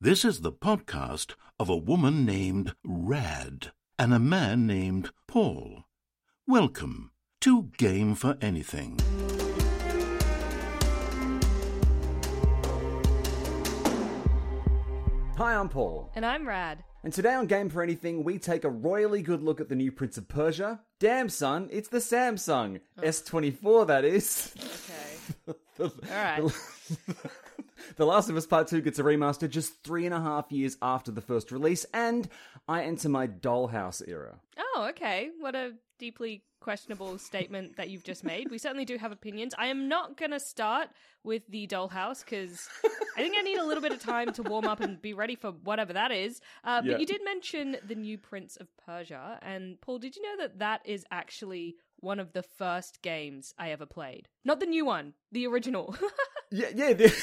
This is the podcast of a woman named Rad and a man named Paul. Welcome to Game for Anything. Hi, I'm Paul. And I'm Rad. And today on Game for Anything, we take a royally good look at the new Prince of Persia. Damn, son, it's the Samsung. S24, that is. Okay. The- All right. The Last of Us Part 2 gets a remaster just three and a half years after the first release, and I enter my dollhouse era. Oh, okay. What a deeply questionable statement that you've just made. We certainly do have opinions. I am not going to start with the dollhouse because I think I need a little bit of time to warm up and be ready for whatever that is. Uh, Yeah. But you did mention the new Prince of Persia. And Paul, did you know that that is actually one of the first games I ever played? Not the new one, the original. Yeah, yeah. the-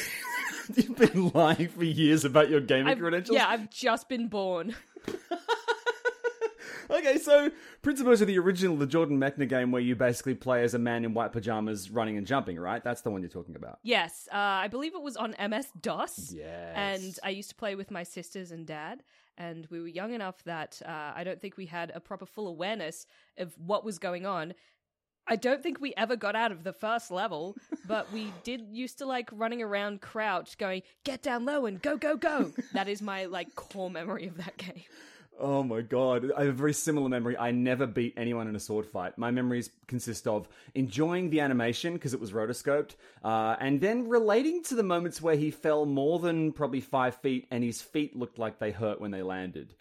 You've been lying for years about your gaming I've- credentials. Yeah, I've just been born. Okay, so Prince of Persia, the original, the Jordan Mechner game where you basically play as a man in white pajamas running and jumping, right? That's the one you're talking about. Yes, uh, I believe it was on MS DOS. Yes. And I used to play with my sisters and dad, and we were young enough that uh, I don't think we had a proper full awareness of what was going on. I don't think we ever got out of the first level, but we did used to like running around crouch going, get down low and go, go, go. That is my like core memory of that game. Oh my god, I have a very similar memory. I never beat anyone in a sword fight. My memories consist of enjoying the animation because it was rotoscoped, uh, and then relating to the moments where he fell more than probably five feet and his feet looked like they hurt when they landed.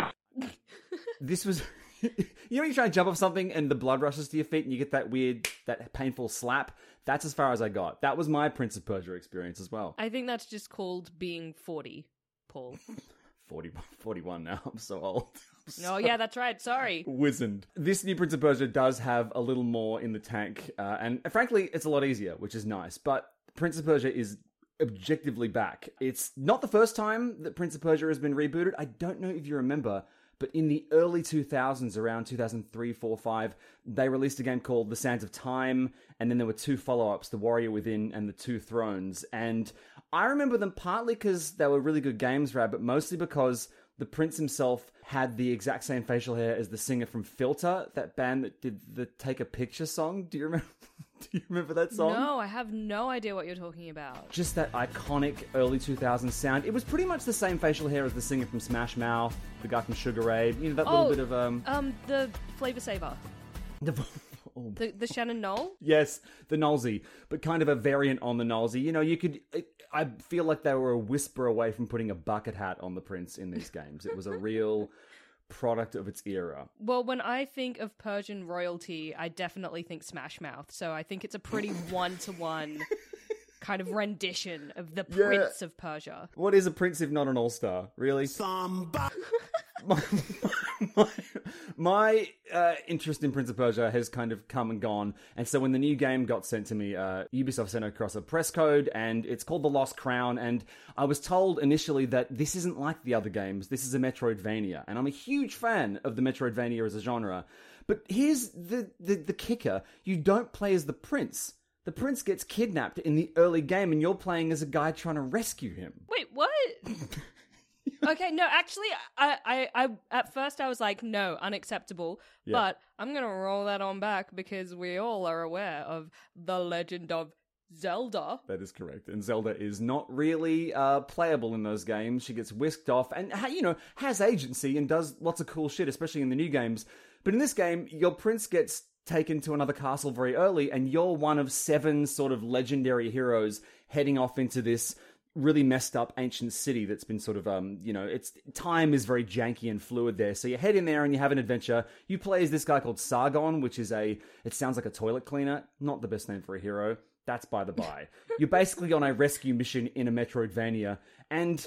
this was. You know, when you try to jump off something and the blood rushes to your feet and you get that weird, that painful slap? That's as far as I got. That was my Prince of Persia experience as well. I think that's just called being 40, Paul. 40, 41 now. I'm so old. I'm Oh, yeah, that's right. Sorry. wizened. This new Prince of Persia does have a little more in the tank, uh, and frankly, it's a lot easier, which is nice. But Prince of Persia is objectively back. It's not the first time that Prince of Persia has been rebooted. I don't know if you remember, but in the early 2000s, around 2003, 4, 5, they released a game called The Sands of Time, and then there were two follow ups The Warrior Within and The Two Thrones. And I remember them partly because they were really good games, Rad, but mostly because the prince himself had the exact same facial hair as the singer from Filter, that band that did the Take a Picture song. Do you remember? Do you remember that song? No, I have no idea what you're talking about. Just that iconic early 2000s sound. It was pretty much the same facial hair as the singer from Smash Mouth, the guy from Sugar Ray. You know that little Oh, bit of um. Um, the flavor saver, oh, the the Shannon Noll. Yes, the Nolsey, but kind of a variant on the Nolsey. You know, you could. I feel like they were a whisper away from putting a bucket hat on the prince in these games. It was a real product of its era. Well, when I think of Persian royalty, I definitely think Smash Mouth. So I think it's a pretty one to one kind of rendition of the Yeah. Prince of Persia. What is a prince if not an all star? Really? my my, my uh, interest in Prince of Persia has kind of come and gone, and so when the new game got sent to me, uh, Ubisoft sent across a press code, and it's called The Lost Crown. And I was told initially that this isn't like the other games. This is a Metroidvania, and I'm a huge fan of the Metroidvania as a genre. But here's the the, the kicker: you don't play as the prince. The prince gets kidnapped in the early game, and you're playing as a guy trying to rescue him. Wait, what? okay, no, actually, I, I, I, at first I was like, no, unacceptable. Yeah. But I'm gonna roll that on back because we all are aware of the legend of Zelda. That is correct. And Zelda is not really uh, playable in those games. She gets whisked off and, you know, has agency and does lots of cool shit, especially in the new games. But in this game, your prince gets taken to another castle very early, and you're one of seven sort of legendary heroes heading off into this really messed up ancient city that's been sort of um you know it's time is very janky and fluid there so you head in there and you have an adventure you play as this guy called sargon which is a it sounds like a toilet cleaner not the best name for a hero That's by the by. You're basically on a rescue mission in a Metroidvania, and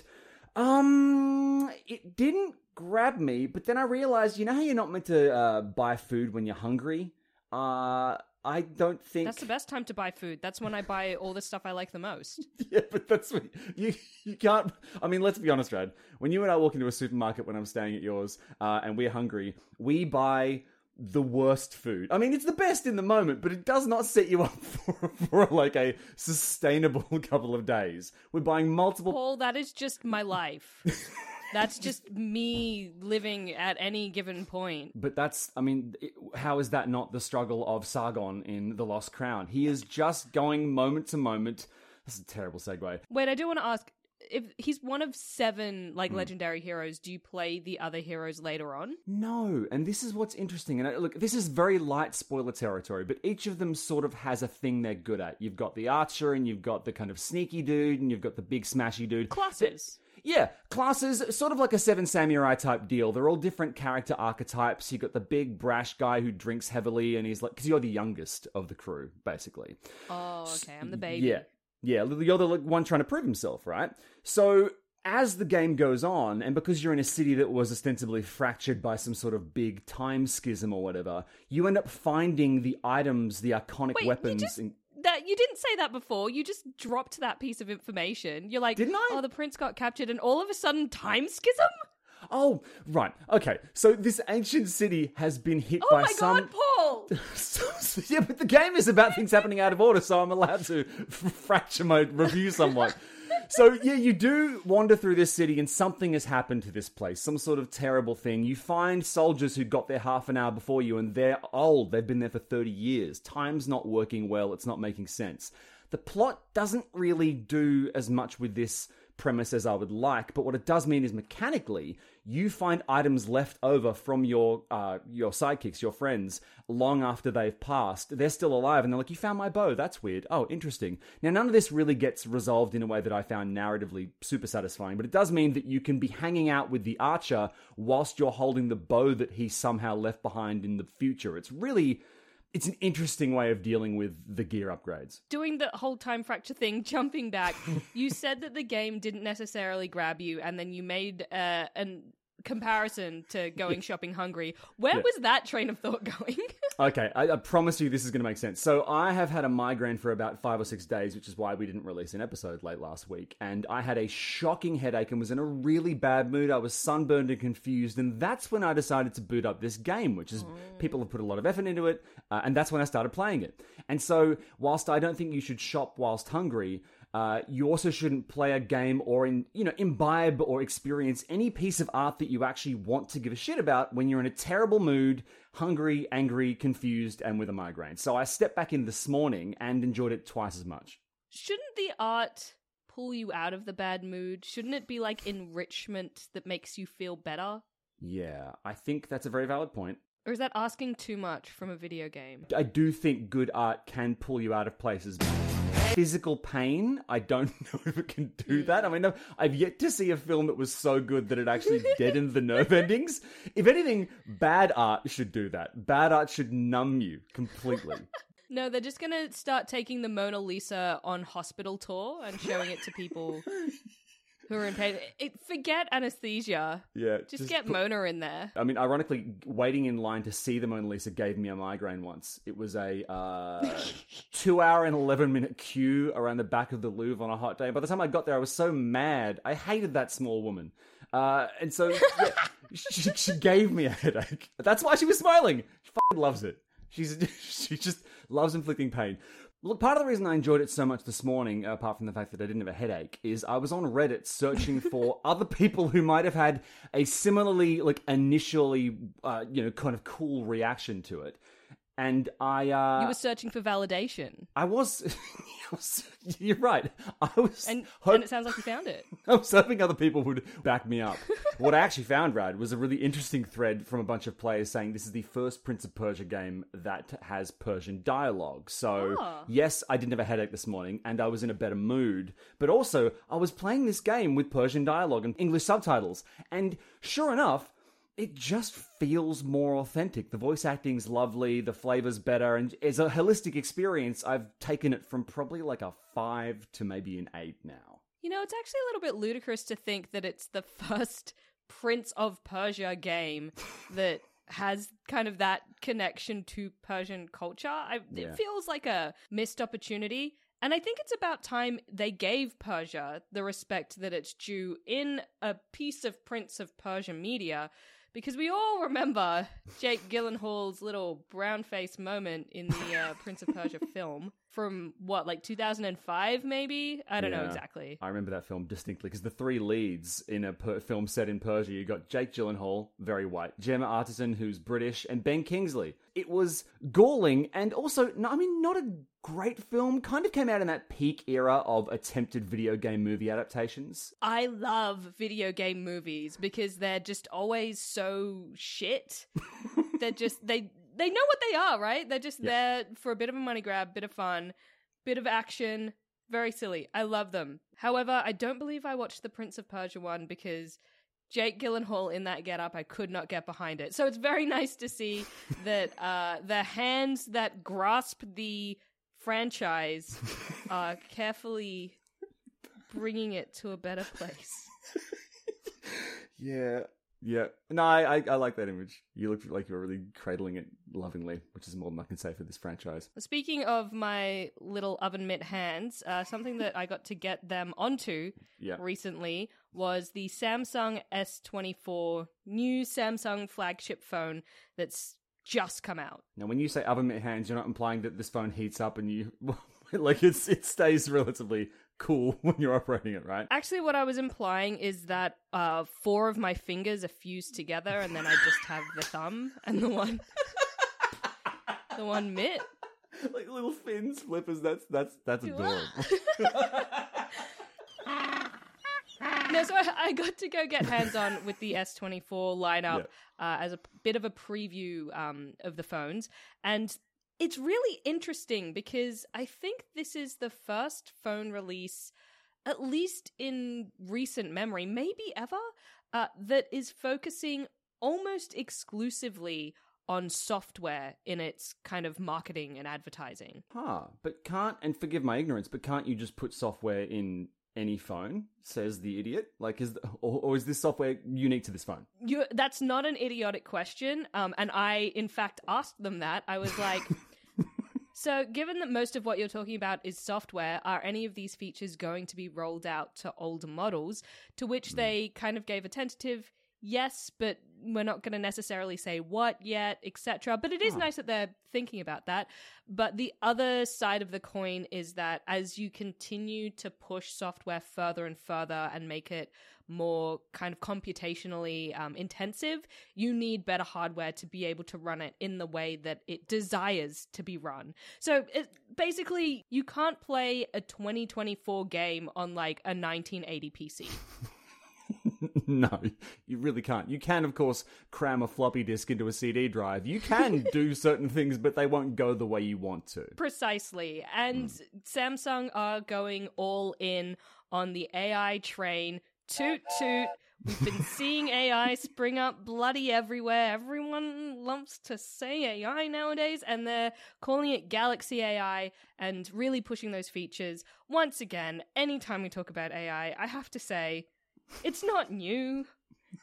um, it didn't grab me. But then I realized, you know how you're not meant to uh, buy food when you're hungry. Uh, I don't think That's the best time to buy food. That's when I buy all the stuff I like the most. Yeah, but that's what you you can't. I mean, let's be honest, Rad. When you and I walk into a supermarket when I'm staying at yours, uh, and we're hungry, we buy the worst food. I mean, it's the best in the moment, but it does not set you up for, for like a sustainable couple of days. We're buying multiple. Paul, that is just my life. That's just me living at any given point. But that's, I mean, it- how is that not the struggle of Sargon in The Lost Crown? He is just going moment to moment. This is a terrible segue. Wait, I do want to ask if he's one of seven like legendary heroes, do you play the other heroes later on? No, and this is what's interesting. And uh, look, this is very light spoiler territory, but each of them sort of has a thing they're good at. You've got the archer, and you've got the kind of sneaky dude, and you've got the big smashy dude. Classes. Yeah, classes, sort of like a Seven Samurai type deal. They're all different character archetypes. You got the big brash guy who drinks heavily, and he's like, because you're the youngest of the crew, basically. Oh, okay. I'm the baby. Yeah. Yeah, you're the one trying to prove himself, right? So as the game goes on, and because you're in a city that was ostensibly fractured by some sort of big time schism or whatever, you end up finding the items, the iconic Wait, you weapons. just- and- That you didn't say that before. You just dropped that piece of information. You're like, Didn't I? Oh, the prince got captured, and all of a sudden, time schism. Oh, right. Okay. So this ancient city has been hit Oh by my some. god, Paul! So- yeah, but the game is about things happening out of order, so I'm allowed to fracture my review somewhat. So yeah, you do wander through this city, and something has happened to this place. Some sort of terrible thing. You find soldiers who got there half an hour before you, and they're old. They've been there for thirty years. Time's not working well. It's not making sense. The plot doesn't really do as much with this premise as I would like, but what it does mean is mechanically, you find items left over from your uh, your sidekicks, your friends, long after they've passed. They're still alive, and they're like, "You found my bow. That's weird. Oh, interesting." Now, none of this really gets resolved in a way that I found narratively super satisfying, but it does mean that you can be hanging out with the archer whilst you're holding the bow that he somehow left behind in the future. It's really it's an interesting way of dealing with the gear upgrades. Doing the whole time fracture thing, jumping back. you said that the game didn't necessarily grab you, and then you made uh, an comparison to going shopping hungry. Where Yeah. was that train of thought going? Okay, I, I promise you this is going to make sense. So I have had a migraine for about five or six days, which is why we didn't release an episode late last week. And I had a shocking headache and was in a really bad mood. I was sunburned and confused, and that's when I decided to boot up this game, which is people have put a lot of effort into it, uh, and that's when I started playing it. And so, whilst I don't think you should shop whilst hungry. Uh, you also shouldn't play a game or in you know imbibe or experience any piece of art that you actually want to give a shit about when you're in a terrible mood, hungry, angry, confused, and with a migraine. So I stepped back in this morning and enjoyed it twice as much. Shouldn't the art pull you out of the bad mood? Shouldn't it be like enrichment that makes you feel better? Yeah, I think that's a very valid point. Or is that asking too much from a video game? I do think good art can pull you out of places. Physical pain, I don't know if it can do that. I mean, I've- I've yet to see a film that was so good that it actually deadened the nerve endings. If anything, bad art should do that. Bad art should numb you completely. No, they're just gonna start taking the Mona Lisa on hospital tour and showing it to people who are in pain. It, forget anesthesia. Yeah, Just, get Mona in there. I mean, ironically, waiting in line to see the Mona Lisa gave me a migraine once. It was a uh, two hour and 11 minute queue around the back of the Louvre on a hot day. By the time I got there, I was so mad. I hated that small woman. Uh, and so yeah, she, she gave me a headache. That's why she was smiling. She fucking loves it. She's, she just loves inflicting pain. Look, part of the reason I enjoyed it so much this morning, apart from the fact that I didn't have a headache, is I was on Reddit searching for other people who might have had a similarly, like, initially, uh, you know, kind of cool reaction to it. And I, uh, You were searching for validation, I was, I was- you're right. I was, and hope- and it sounds like you found it. I was hoping other people would back me up. what I actually found, Rad, was a really interesting thread from a bunch of players saying this is the first Prince of Persia game that has Persian dialogue. So, Ah. yes, I didn't have a headache this morning and I was in a better mood, but also I was playing this game with Persian dialogue and English subtitles. And sure enough, it just feels more authentic. The voice acting's lovely, the flavor's better, and as a holistic experience, I've taken it from probably like a five to maybe an eight now. You know, it's actually a little bit ludicrous to think that it's the first Prince of Persia game that has kind of that connection to Persian culture. I, Yeah. It feels like a missed opportunity. And I think it's about time they gave Persia the respect that it's due in a piece of Prince of Persia media. Because we all remember Jake Gyllenhaal's little brown face moment in the uh, Prince of Persia film from what, like 2005, maybe? I don't know exactly. I remember that film distinctly because the three leads in a per- film set in Persia, you got Jake Gyllenhaal, very white, Gemma Arterton, who's British, and Ben Kingsley. It was galling and also, I mean, not a great film. Kind of came out in that peak era of attempted video game movie adaptations. I love video game movies because they're just always so shit. they're just they they know what they are, right? They're just Yeah. there for a bit of a money grab, bit of fun, bit of action, very silly. I love them. However, I don't believe I watched the Prince of Persia one because Jake Gyllenhaal in that getup, I could not get behind it. So it's very nice to see that uh, the hands that grasp the franchise are carefully bringing it to a better place. Yeah. Yeah. No, I, I, I like that image. You look like you're really cradling it lovingly, which is more than I can say for this franchise. Speaking of my little oven mitt hands, uh, something that I got to get them onto Yeah. recently was the Samsung S24 new Samsung flagship phone that's just come out. Now, when you say oven mitt hands, you're not implying that this phone heats up and you like it's it stays relatively cool when you're operating it, right? Actually, what I was implying is that uh, four of my fingers are fused together, and then I just have the thumb and the one, the one mitt. like little fins, flippers. That's that's that's adorable. No, so I, I got to go get hands on with the S24 lineup uh, as a bit of a preview um, of the phones. And it's really interesting because I think this is the first phone release, at least in recent memory, maybe ever, uh, that is focusing almost exclusively on software in its kind of marketing and advertising. Huh. But can't and forgive my ignorance, but can't you just put software in any phone? Says the idiot. Like, is the, or, or is this software unique to this phone? you that's not an idiotic question um and i in fact asked them that i was like so given that most of what you're talking about is software are any of these features going to be rolled out to older models? To which hmm. they kind of gave a tentative yes but we're not going to necessarily say what yet etc but it is nice that they're thinking about that but the other side of the coin is that as you continue to push software further and further and make it more kind of computationally um, intensive, you need better hardware to be able to run it in the way that it desires to be run. So it, basically, you can't play a 2024 game on like a 1980 PC. no, you really can't. You can, of course, cram a floppy disk into a CD drive. You can do certain things, but they won't go the way you want to. Precisely. And hmm. Samsung are going all in on the AI train. Toot toot. We've been seeing AI spring up bloody everywhere. Everyone lumps to say AI nowadays, and they're calling it Galaxy AI and really pushing those features. Once again, anytime we talk about AI, I have to say, it's not new.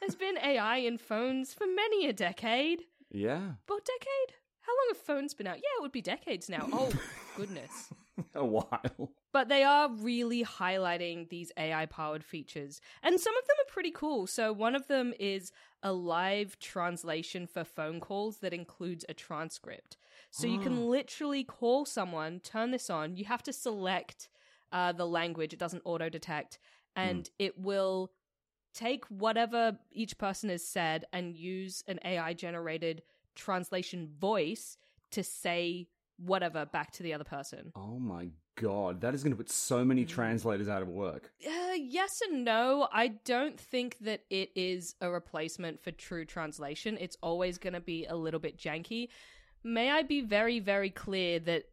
There's been AI in phones for many a decade. Yeah, But decade? How long have phones been out? Yeah, it would be decades now. Oh, goodness. a while. But they are really highlighting these AI powered features. And some of them are pretty cool. So, one of them is a live translation for phone calls that includes a transcript. So, you can literally call someone, turn this on. You have to select uh, the language, it doesn't auto detect, and it will take whatever each person has said and use an AI generated translation voice to say whatever back to the other person. Oh my god, that is going to put so Mm. many translators out of work. Uh, yes and no. I don't think that it is a replacement for true translation. It's always going to be a little bit janky. May I be very, very clear that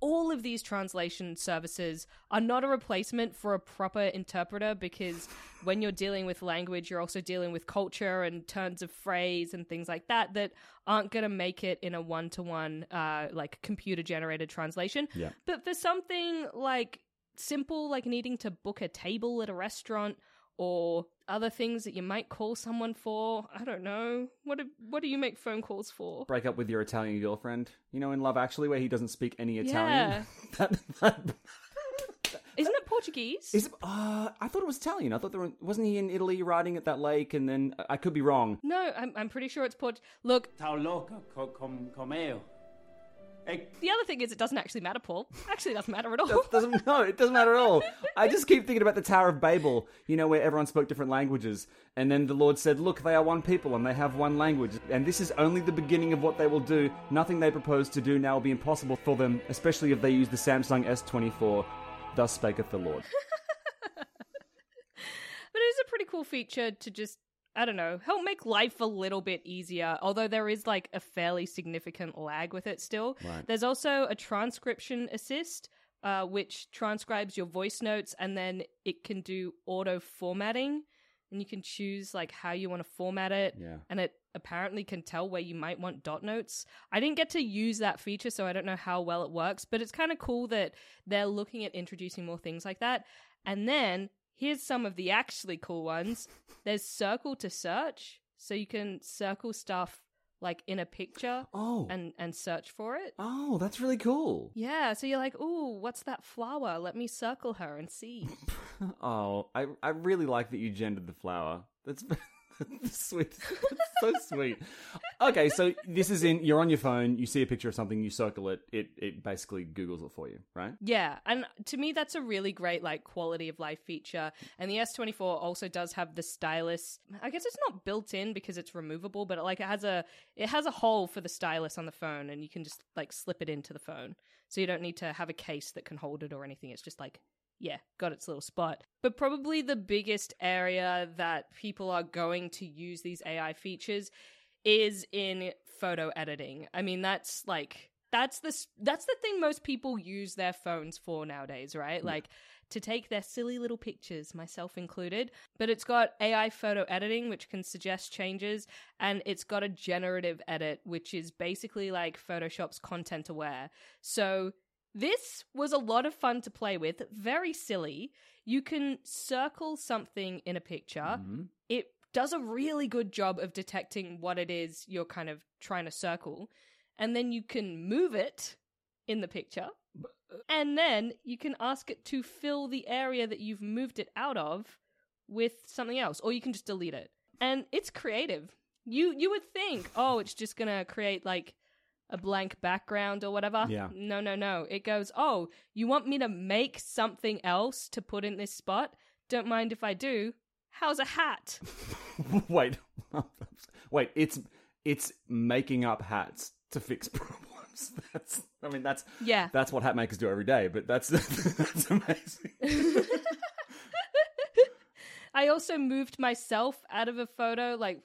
all of these translation services are not a replacement for a proper interpreter because when you're dealing with language, you're also dealing with culture and turns of phrase and things like that that aren't going to make it in a one to one, like computer generated translation. Yeah. But for something like simple, like needing to book a table at a restaurant or other things that you might call someone for, I don't know. What do, what do you make phone calls for? Break up with your Italian girlfriend. You know, in Love Actually, where he doesn't speak any Yeah. Italian. that, that, Isn't it Portuguese? is it, uh, I thought it was Italian. I thought there were, wasn't he in Italy riding at that lake, and then I could be wrong. no, I'm, I'm pretty sure it's Port. Look, Tao loca co- com, comeo. The other thing is it doesn't actually matter, Paul. Actually, it doesn't matter at all. That doesn't no, it doesn't matter at all. I just keep thinking about the Tower of Babel, you know, where everyone spoke different languages, and then the Lord said, "Look, they are one people and they have one language, and this is only the beginning of what they will do. Nothing they propose to do now will be impossible for them, especially if they use the Samsung S24." Thus spaketh the Lord. But it is a pretty cool feature to just, I don't know, help make life a little bit easier. Although there is like a fairly significant lag with it still. Right. There's also a transcription assist, uh, which transcribes your voice notes and then it can do auto formatting. And you can choose like how you want to format it. Yeah. And it apparently can tell where you might want dot notes. I didn't get to use that feature, so I don't know how well it works, but it's kind of cool that they're looking at introducing more things like that. And then here's some of the actually cool ones. There's circle to search, so you can circle stuff like in a picture Oh, and and search for it. oh, that's really cool. Yeah, so you're like, "Ooh, what's that flower? Let me circle her and see." Oh, I I really like that you gendered the flower. That's that's sweet. So sweet. Okay, so this is in you're on your phone, you see a picture of something, you circle it, it it basically Googles it for you, right? Yeah, and to me that's a really great like quality of life feature. And the S24 also does have the stylus. I guess it's not built in because it's removable, but it, like it has a it has a hole for the stylus on the phone and you can just like slip it into the phone. So you don't need to have a case that can hold it or anything. It's just like yeah, got its little spot. But probably the biggest area that people are going to use these AI features is in photo editing. I mean, that's like that's the that's the thing most people use their phones for nowadays, right? Like to take their silly little pictures, myself included. But it's got AI photo editing, which can suggest changes, and it's got a generative edit, which is basically like Photoshop's content aware. So this was a lot of fun to play with, very silly. You can circle something in a picture. Mm-hmm. It does a really good job of detecting what it is you're kind of trying to circle. And then you can move it in the picture. And then you can ask it to fill the area that you've moved it out of with something else, or you can just delete it. And it's creative. You you would think, oh, it's just gonna create like a blank background or whatever. Yeah. No, no, no. It goes, oh, you want me to make something else to put in this spot? Don't mind if I do. How's a hat? Wait, wait, it's it's making up hats to fix problems. That's I mean that's Yeah. that's what hat makers do every day. But that's that's amazing. I also moved myself out of a photo, like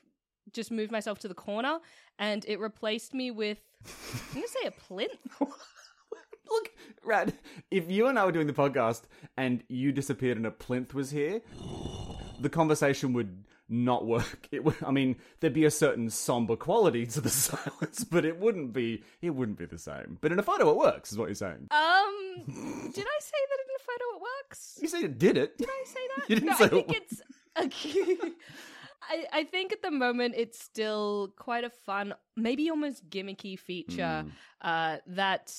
just moved myself to the corner, and it replaced me with I'm gonna say a plinth. Look, Rad, if you and I were doing the podcast and you disappeared and a plinth was here, the conversation would not work. It would, I mean, there'd be a certain somber quality to the silence, but it wouldn't be it wouldn't be the same. But in a photo it works, is what you're saying. Um, did I say that in a photo it works? You said it did it. Did I say that? You didn't no, say I think it it's. Okay. I, I think at the moment it's still quite a fun, maybe almost gimmicky feature uh, that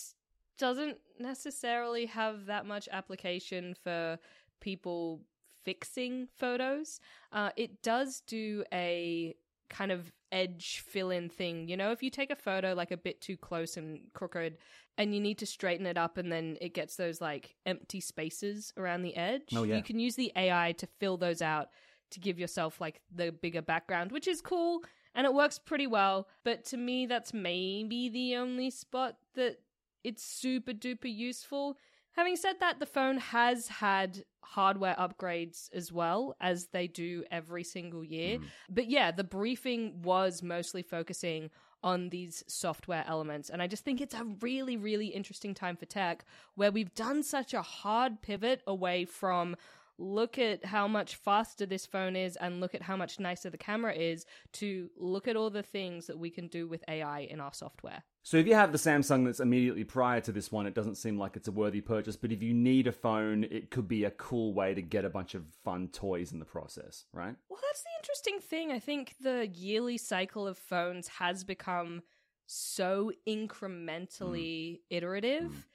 doesn't necessarily have that much application for people fixing photos. Uh, it does do a kind of edge fill in thing. You know, if you take a photo like a bit too close and crooked and you need to straighten it up and then it gets those like empty spaces around the edge, Oh, yeah. you can use the AI to fill those out to give yourself like the bigger background, which is cool and it works pretty well. But to me, that's maybe the only spot that it's super duper useful. Having said that, the phone has had hardware upgrades as well, as they do every single year. Hmm. But yeah, the briefing was mostly focusing on these software elements. And I just think it's a really, really interesting time for tech where we've done such a hard pivot away from look at how much faster this phone is and look at how much nicer the camera is to look at all the things that we can do with AI in our software. So if you have the Samsung that's immediately prior to this one, it doesn't seem like it's a worthy purchase. But if you need a phone, it could be a cool way to get a bunch of fun toys in the process, right? Well, that's the interesting thing. I think the yearly cycle of phones has become so incrementally mm. iterative.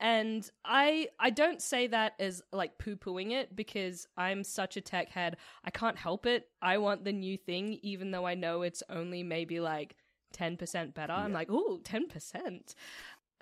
And I I don't say that as like poo-pooing it because I'm such a tech head. I can't help it. I want the new thing even though I know it's only maybe like 10% better. Yeah. I'm like, "Ooh, 10%."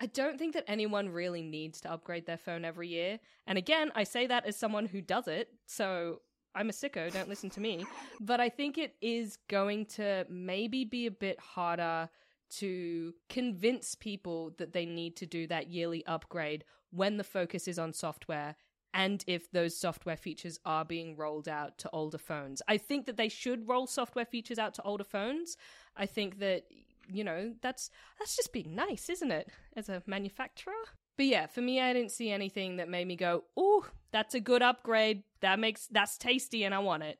I don't think that anyone really needs to upgrade their phone every year. And again, I say that as someone who does it. So I'm a sicko, don't listen to me. But I think it is going to maybe be a bit harder to convince people that they need to do that yearly upgrade when the focus is on software and if those software features are being rolled out to older phones. I think that they should roll software features out to older phones. I think that you know, that's that's just being nice, isn't it? As a manufacturer. But yeah, for me I didn't see anything that made me go, "Ooh, that's a good upgrade. That makes that's tasty and I want it."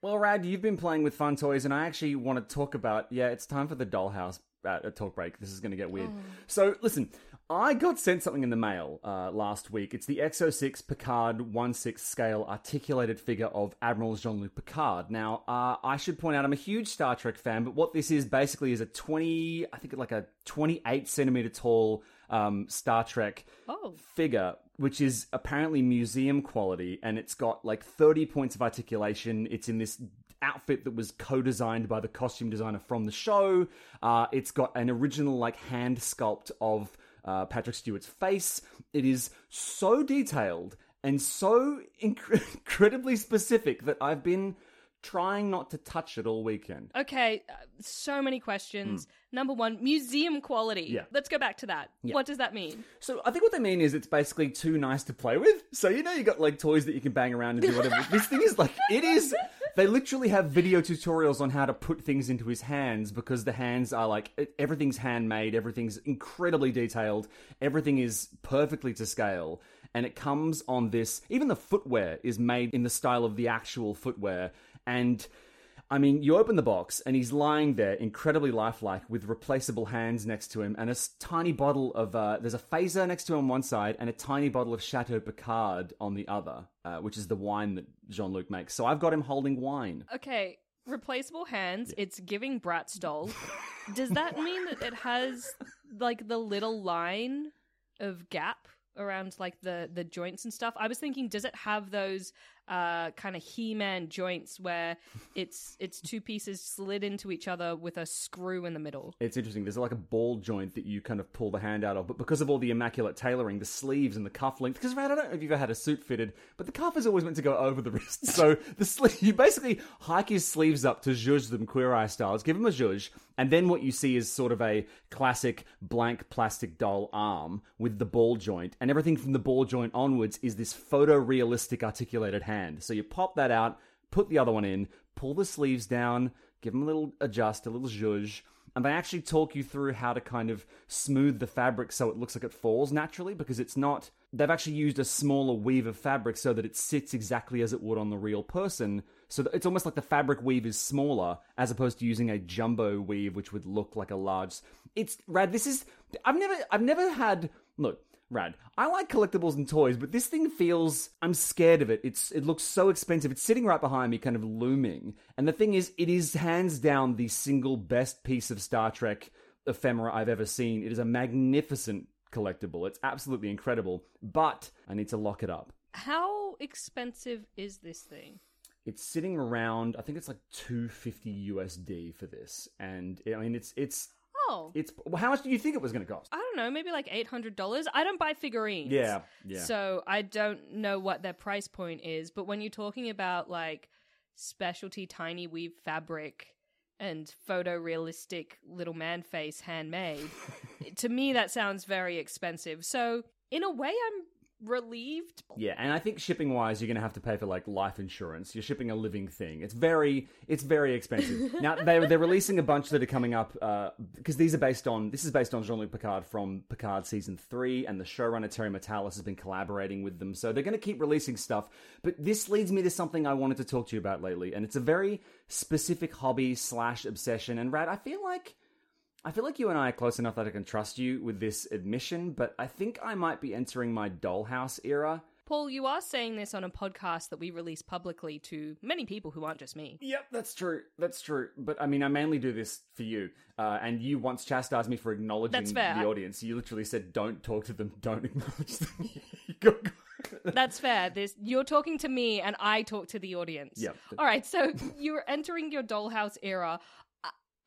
Well, Rad, you've been playing with fun toys, and I actually want to talk about. Yeah, it's time for the dollhouse at a talk break. This is going to get weird. Oh. So, listen, I got sent something in the mail uh, last week. It's the Exo-6 Picard 1 6 scale articulated figure of Admiral Jean Luc Picard. Now, uh, I should point out I'm a huge Star Trek fan, but what this is basically is a 20, I think like a 28 centimeter tall um, Star Trek oh. figure, which is apparently museum quality, and it's got like 30 points of articulation. It's in this outfit that was co-designed by the costume designer from the show. Uh, it's got an original like hand sculpt of uh, Patrick Stewart's face. It is so detailed and so inc- incredibly specific that I've been trying not to touch it all weekend. Okay, uh, so many questions. Mm. Number one, museum quality. Yeah. Let's go back to that. Yeah. What does that mean? So I think what they mean is it's basically too nice to play with. So you know you got like toys that you can bang around and do whatever. this thing is like it is they literally have video tutorials on how to put things into his hands because the hands are like everything's handmade, everything's incredibly detailed, everything is perfectly to scale. And it comes on this, even the footwear is made in the style of the actual footwear. And I mean, you open the box and he's lying there, incredibly lifelike, with replaceable hands next to him, and a tiny bottle of. Uh, there's a phaser next to him on one side, and a tiny bottle of Chateau Picard on the other, uh, which is the wine that Jean Luc makes. So I've got him holding wine. Okay, replaceable hands. Yeah. It's giving Bratz doll. Does that mean that it has like the little line of gap around like the the joints and stuff? I was thinking, does it have those uh, kind of He-Man joints where it's it's two pieces slid into each other with a screw in the middle. It's interesting. There's like a ball joint that you kind of pull the hand out of, but because of all the immaculate tailoring, the sleeves and the cuff length. Because I don't know if you've ever had a suit fitted, but the cuff is always meant to go over the wrist. So the sleeve, you basically hike his sleeves up to zhuzh them Queer Eye styles, give him a zhuzh, and then what you see is sort of a classic blank plastic doll arm with the ball joint, and everything from the ball joint onwards is this photorealistic articulated hand hand. So you pop that out, put the other one in, pull the sleeves down, give them a little adjust, a little zhuzh, and they actually talk you through how to kind of smooth the fabric so it looks like it falls naturally because it's not. They've actually used a smaller weave of fabric so that it sits exactly as it would on the real person. So it's almost like the fabric weave is smaller as opposed to using a jumbo weave, which would look like a large. It's rad. This is. I've never. I've never had. Look, Rad. I like collectibles and toys, but this thing feels I'm scared of it. It's it looks so expensive. It's sitting right behind me, kind of looming. And the thing is, it is hands down the single best piece of Star Trek ephemera I've ever seen. It is a magnificent collectible. It's absolutely incredible, but I need to lock it up. How expensive is this thing? It's sitting around, I think it's like 250 USD for this. And I mean, it's, it's, Oh, it's, well, how much do you think it was going to cost? I don't know, maybe like eight hundred dollars. I don't buy figurines. Yeah, yeah. So I don't know what their price point is. But when you're talking about like specialty tiny weave fabric and photorealistic little man face handmade, to me that sounds very expensive. So in a way, I'm relieved. Yeah, and I think shipping wise, you're going to have to pay for like life insurance. You're shipping a living thing. It's very, it's very expensive. now they're they're releasing a bunch that are coming up uh, because these are based on this is based on Jean Luc Picard from Picard season three, and the showrunner Terry Matalas has been collaborating with them, so they're going to keep releasing stuff. But this leads me to something I wanted to talk to you about lately, and it's a very specific hobby slash obsession. And Rad, I feel like. I feel like you and I are close enough that I can trust you with this admission, but I think I might be entering my dollhouse era. Paul, you are saying this on a podcast that we release publicly to many people who aren't just me. Yep, that's true. That's true. But I mean, I mainly do this for you. Uh, and you once chastised me for acknowledging That's fair. the audience. You literally said, "Don't talk to them. Don't acknowledge them." Go- That's fair. This you're talking to me, and I talk to the audience. Yep. All right. So you're entering your dollhouse era.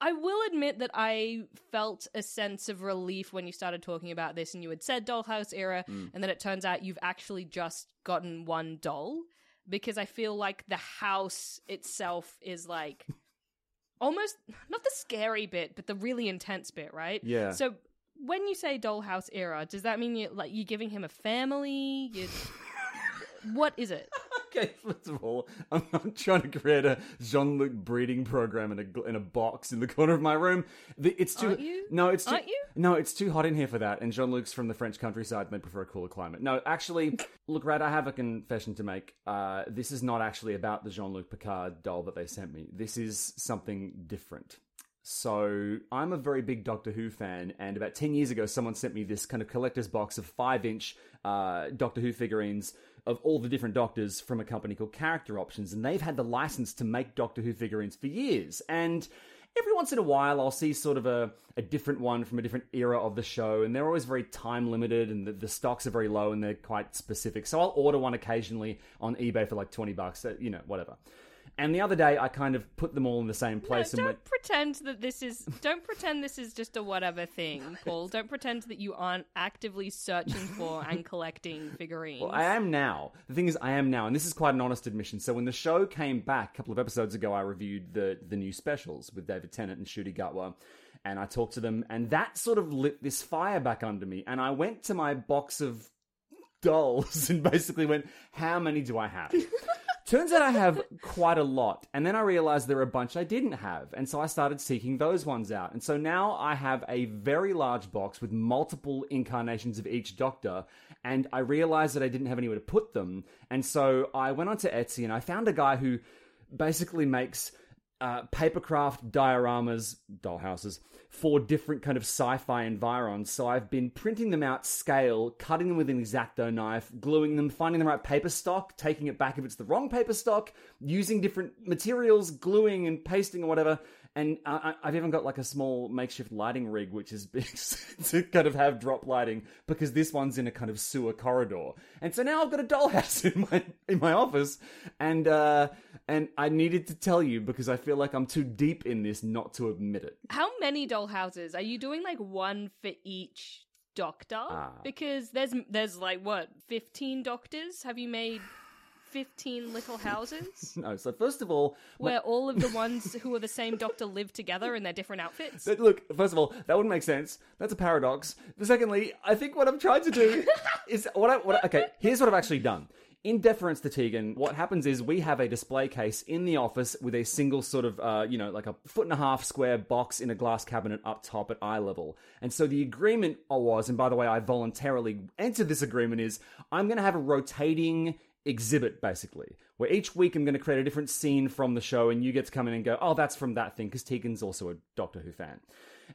I- will admit that I felt a sense of relief when you started talking about this, and you had said dollhouse era, Mm. and then it turns out you've actually just gotten one doll, because I feel like the house itself is like almost not the scary bit, but the really intense bit, right? Yeah. So when you say dollhouse era, does that mean you like you're giving him a family? You, what is it? Okay, first of all, I'm not trying to create a Jean-Luc breeding program in a in a box in the corner of my room. The, it's too Aren't you? no, it's too Aren't you? no, it's too hot in here for that. And Jean-Luc's from the French countryside, and they prefer a cooler climate. No, actually, look, Rad, I have a confession to make. Uh, this is not actually about the Jean-Luc Picard doll that they sent me. This is something different. So I'm a very big Doctor Who fan, and about ten years ago, someone sent me this kind of collector's box of five-inch uh, Doctor Who figurines of all the different Doctors from a company called Character Options, and they've had the license to make Doctor Who figurines for years. And every once in a while, I'll see sort of a, a different one from a different era of the show, and they're always very time limited, and the, the stocks are very low, and they're quite specific. So I'll order one occasionally on eBay for like twenty bucks, uh, you know, whatever. And the other day, I kind of put them all in the same No, place and don't went. pretend that this is. Don't pretend this is just a whatever thing, Paul. Don't pretend that you aren't actively searching for and collecting figurines. Well, I am now. The thing is, I am now, and this is quite an honest admission. So when the show came back a couple of episodes ago, I reviewed the the new specials with David Tennant and Ncuti Gatwa, and I talked to them, and that sort of lit this fire back under me. And I went to my box of dolls and basically went, "How many do I have?" Turns out I have quite a lot. And then I realized there are a bunch I didn't have. And so I started seeking those ones out. And so now I have a very large box with multiple incarnations of each doctor. And I realized that I didn't have anywhere to put them. And so I went onto Etsy and I found a guy who basically makes uh, papercraft dioramas, dollhouses, for different kind of sci-fi environs. So I've been printing them out scale, cutting them with an X-Acto knife, gluing them, finding the right paper stock, taking it back if it's the wrong paper stock, using different materials, gluing and pasting or whatever. And I, I've even got like a small makeshift lighting rig, which is big to kind of have drop lighting because this one's in a kind of sewer corridor. And so now I've got a dollhouse in my in my office, and uh, and I needed to tell you because I feel like I'm too deep in this not to admit it. How many dollhouses? are you doing? Like one for each doctor? Ah. Because there's there's like what fifteen doctors? Have you made fifteen little houses No, so first of all, where all of the ones who are the same doctor live together in their different outfits? But look, first of all, that wouldn't make sense. That's a paradox. But secondly, I think what I'm trying to do is what I what I, okay. Here's what I've actually done. In deference to Tegan, what happens is we have a display case in the office with a single sort of, uh, you know, like a foot and a half square box in a glass cabinet up top at eye level. And so the agreement was, and by the way, I voluntarily entered this agreement, is I'm going to have a rotating exhibit basically where each week i'm going to create a different scene from the show and you get to come in and go oh that's from that thing because tegan's also a doctor who fan.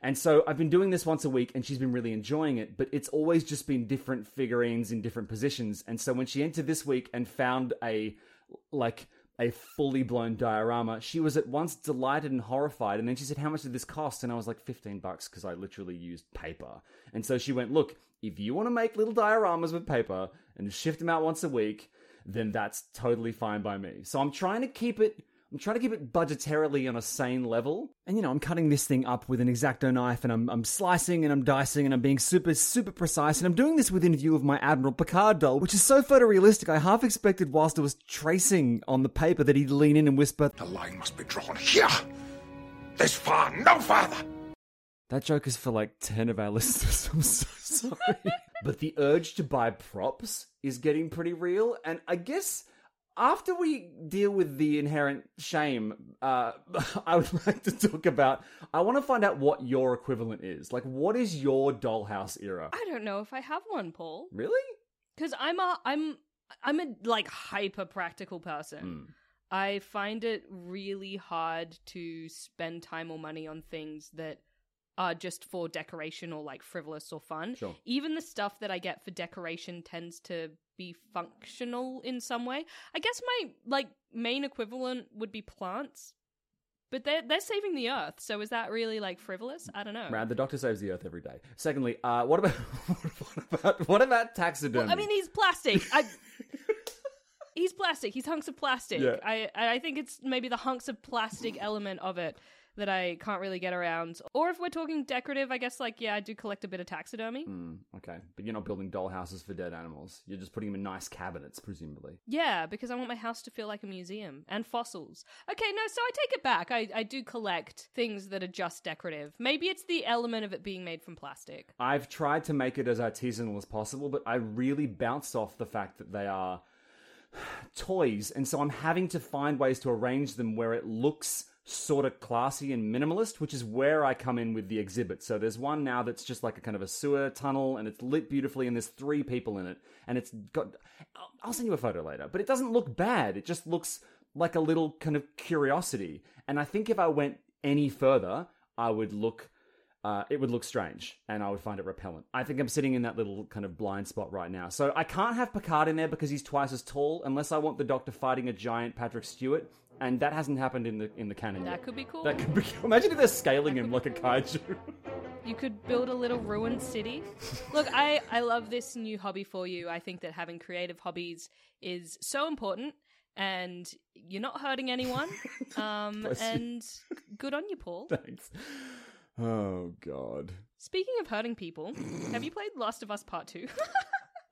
And so i've been doing this once a week and she's been really enjoying it but it's always just been different figurines in different positions. And so when she entered this week and found a like a fully blown diorama she was at once delighted and horrified. And then she said how much did this cost? And i was like 15 bucks because i literally used paper. And so she went look if you want to make little dioramas with paper and shift them out once a week then that's totally fine by me. So I'm trying to keep it. I'm trying to keep it budgetarily on a sane level. And you know, I'm cutting this thing up with an X-Acto knife and I'm, I'm slicing and I'm dicing and I'm being super, super precise. And I'm doing this within view of my Admiral Picard doll, which is so photorealistic. I half expected whilst I was tracing on the paper that he'd lean in and whisper, The line must be drawn here. This far, no farther. That joke is for like 10 of our listeners. I'm so sorry. But the urge to buy props is getting pretty real. And I guess after we deal with the inherent shame, uh, I would like to talk about. I want to find out what your equivalent is. Like, what is your dollhouse era? I don't know if I have one, Paul. Really? Because I'm a I'm I'm a like hyper practical person. Hmm. I find it really hard to spend time or money on things that are just for decoration or like frivolous or fun. Sure. Even the stuff that I get for decoration tends to be functional in some way. I guess my like main equivalent would be plants. But they're they're saving the earth, so is that really like frivolous? I don't know. Rad, the doctor saves the earth every day. Secondly, uh, what about what about what about taxidermy? Well, I mean, he's plastic. I, he's plastic. He's hunks of plastic. Yeah. I I think it's maybe the hunks of plastic element of it that I can't really get around. Or if we're talking decorative, I guess like yeah, I do collect a bit of taxidermy. Hmm, okay, but you're not building doll houses for dead animals. You're just putting them in nice cabinets, presumably. Yeah, because I want my house to feel like a museum and fossils. Okay, no, so I take it back. I, I do collect things that are just decorative. Maybe it's the element of it being made from plastic. I've tried to make it as artisanal as possible, but I really bounced off the fact that they are toys, and so I'm having to find ways to arrange them where it looks sort of classy and minimalist, which is where I come in with the exhibit. So there's one now that's just like a kind of a sewer tunnel, and it's lit beautifully, and there's three people in it, and it's got. I'll- send you a photo later, but it doesn't look bad. It just looks like a little kind of curiosity, and I think if I went any further, I would look uh, it would look strange and I would find it repellent. I think I'm sitting in that little kind of blind spot right now. So I can't have Picard in there because he's twice as tall unless I want the Doctor fighting a giant Patrick Stewart. And that hasn't happened in the in the canon That yet. could be cool. That could be. Imagine if they're scaling him like a kaiju. You could build a little ruined city. Look, I, I love this new hobby for you. I think that having creative hobbies is so important and you're not hurting anyone. Um, Bless you. and good on you, Paul. Thanks. Oh God. Speaking of hurting people, have you played Last of Us Part 2?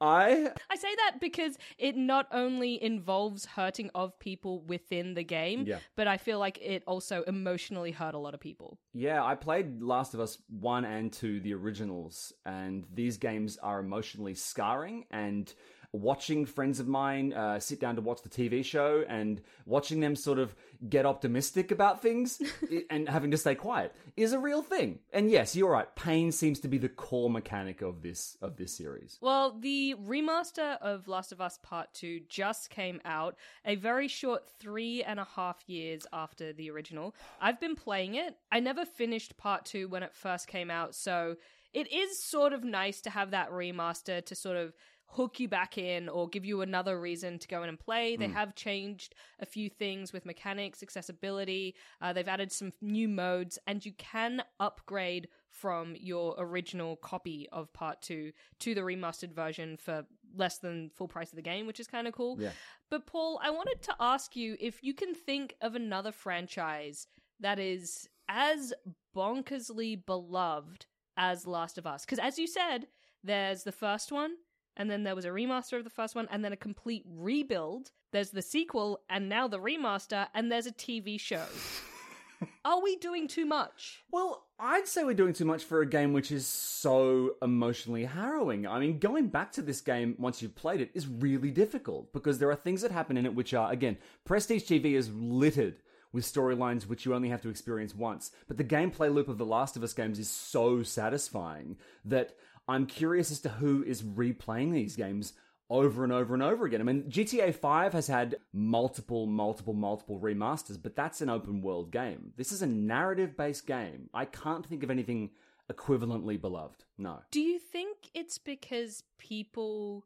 I I say that because it not only involves hurting of people within the game, Yeah. but I feel like it also emotionally hurt a lot of people. Yeah, I played Last of Us 1 and 2, the originals, and these games are emotionally scarring. And watching friends of mine uh, sit down to watch the TV show and watching them sort of get optimistic about things and having to stay quiet is a real thing. And yes, you're right. Pain seems to be the core mechanic of this of this series. Well, the remaster of Last of Us Part 2 just came out a very short three and a half years after the original. I've been playing it. I never finished Part 2 when it first came out, so it is sort of nice to have that remaster to sort of hook you back in or give you another reason to go in and play. They have changed a few things with mechanics, accessibility. Uh, they've added some new modes, and you can upgrade from your original copy of Part 2 to the remastered version for less than full price of the game, which is kind of cool. Yeah. But Paul, I wanted to ask you if you can think of another franchise that is as bonkersly beloved as Last of Us. Because as you said, there's the first one, and then there was a remaster of the first one, and then a complete rebuild. There's the sequel, and now the remaster, and there's a TV show. Are we doing too much? Well, I'd say we're doing too much for a game which is so emotionally harrowing. I mean, going back to this game once you've played it is really difficult because there are things that happen in it which are, again, Prestige TV is littered with storylines which you only have to experience once. But the gameplay loop of the Last of Us games is so satisfying that I'm curious as to who is replaying these games over and over and over again. I mean, GTA 5 has had multiple, multiple, multiple remasters, but that's an open world game. This is a narrative based game. I can't think of anything equivalently beloved. No. Do you think it's because people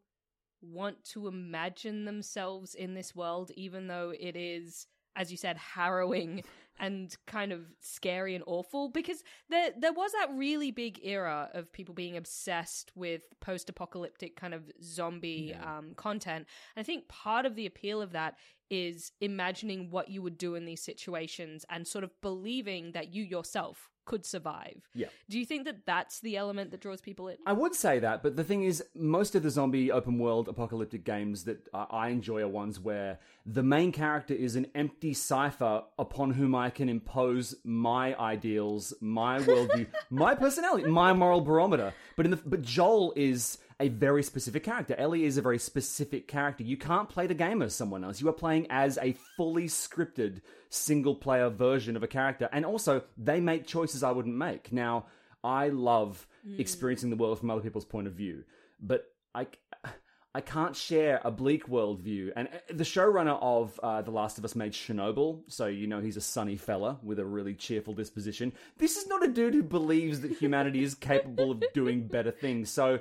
want to imagine themselves in this world, even though it is, as you said, harrowing and kind of scary and awful because there there was that really big era of people being obsessed with post-apocalyptic kind of zombie um, content. And I think part of the appeal of that is imagining what you would do in these situations and sort of believing that you yourself could survive. Yeah. Do you think that that's the element that draws people in? I would say that, but the thing is, most of the zombie open world apocalyptic games that I enjoy are ones where the main character is an empty cipher upon whom I can impose my ideals, my worldview, my personality, my moral barometer. But in the but Joel is a very specific character. Ellie is a very specific character. You can't play the game as someone else. You are playing as a fully scripted single player version of a character. And also, they make choices I wouldn't make. Now, I love experiencing the world from other people's point of view, but I. I can't share a bleak worldview. And uh, the showrunner of uh, The Last of Us made Chernobyl, so you know he's a sunny fella with a really cheerful disposition. This is not a dude who believes that humanity is capable of doing better things. So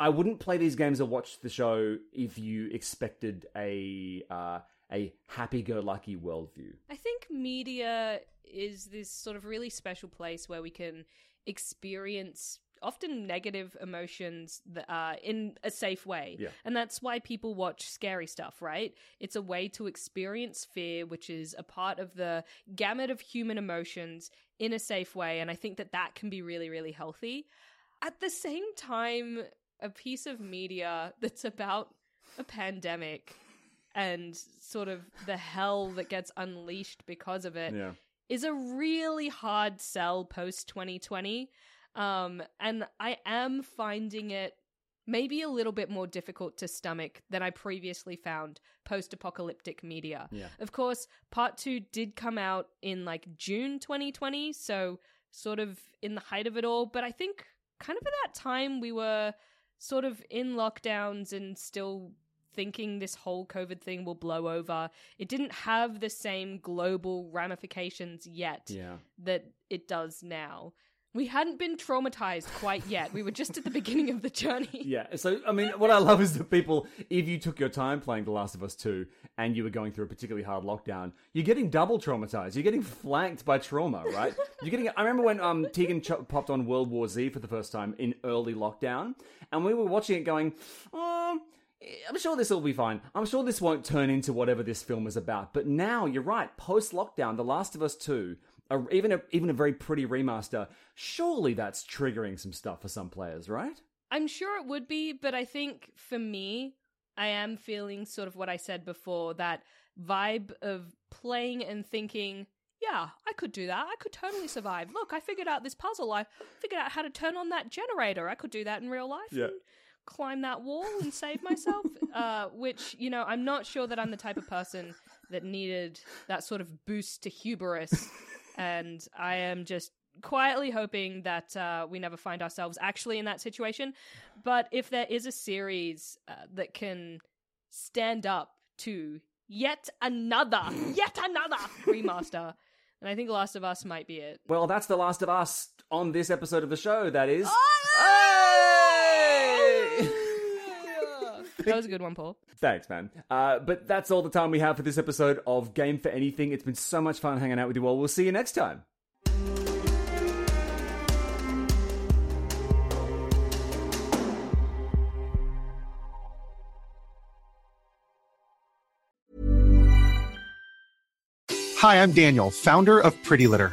I wouldn't play these games or watch the show if you expected a uh, a happy-go-lucky worldview. I think media is this sort of really special place where we can experience often negative emotions that are in a safe way. Yeah. And that's why people watch scary stuff, right? It's a way to experience fear, which is a part of the gamut of human emotions in a safe way. And I think that that can be really, really healthy. At the same time, a piece of media that's about a pandemic and sort of the hell that gets unleashed because of it is Yeah. a really hard sell post 2020. Um, and I am finding it maybe a little bit more difficult to stomach than I previously found post apocalyptic media. Yeah. Of course, part two did come out in like June 2020, so sort of in the height of it all. But I think kind of at that time we were sort of in lockdowns and still thinking this whole COVID thing will blow over. It didn't have the same global ramifications yet Yeah. that it does now. We hadn't been traumatized quite yet. We were just at the beginning of the journey. Yeah. So, I mean, what I love is that people, if you took your time playing The Last of Us 2 and you were going through a particularly hard lockdown, you're getting double traumatized. You're getting flanked by trauma, right? You're getting, I remember when um, Tegan ch- popped on World War Z for the first time in early lockdown, and we were watching it going, oh, I'm sure this will be fine. I'm sure this won't turn into whatever this film is about. But now, you're right, post lockdown, The Last of Us 2, a, even, a, even a very pretty remaster, surely that's triggering some stuff for some players, right? I'm sure it would be, but I think for me, I am feeling sort of what I said before that vibe of playing and thinking, yeah, I could do that. I could totally survive. Look, I figured out this puzzle. I figured out how to turn on that generator. I could do that in real life. Yeah. And climb that wall and save myself. uh, which, you know, I'm not sure that I'm the type of person that needed that sort of boost to hubris. And I am just quietly hoping that uh, we never find ourselves actually in that situation. But if there is a series uh, that can stand up to yet another, yet another remaster, and I think Last of Us might be it. Well, that's The Last of Us on this episode of the show, that is. Hey! That was a good one, Paul. Thanks, man. Uh, but that's all the time we have for this episode of Game for Anything. It's been so much fun hanging out with you all. We'll see you next time. Hi, I'm Daniel, founder of Pretty Litter.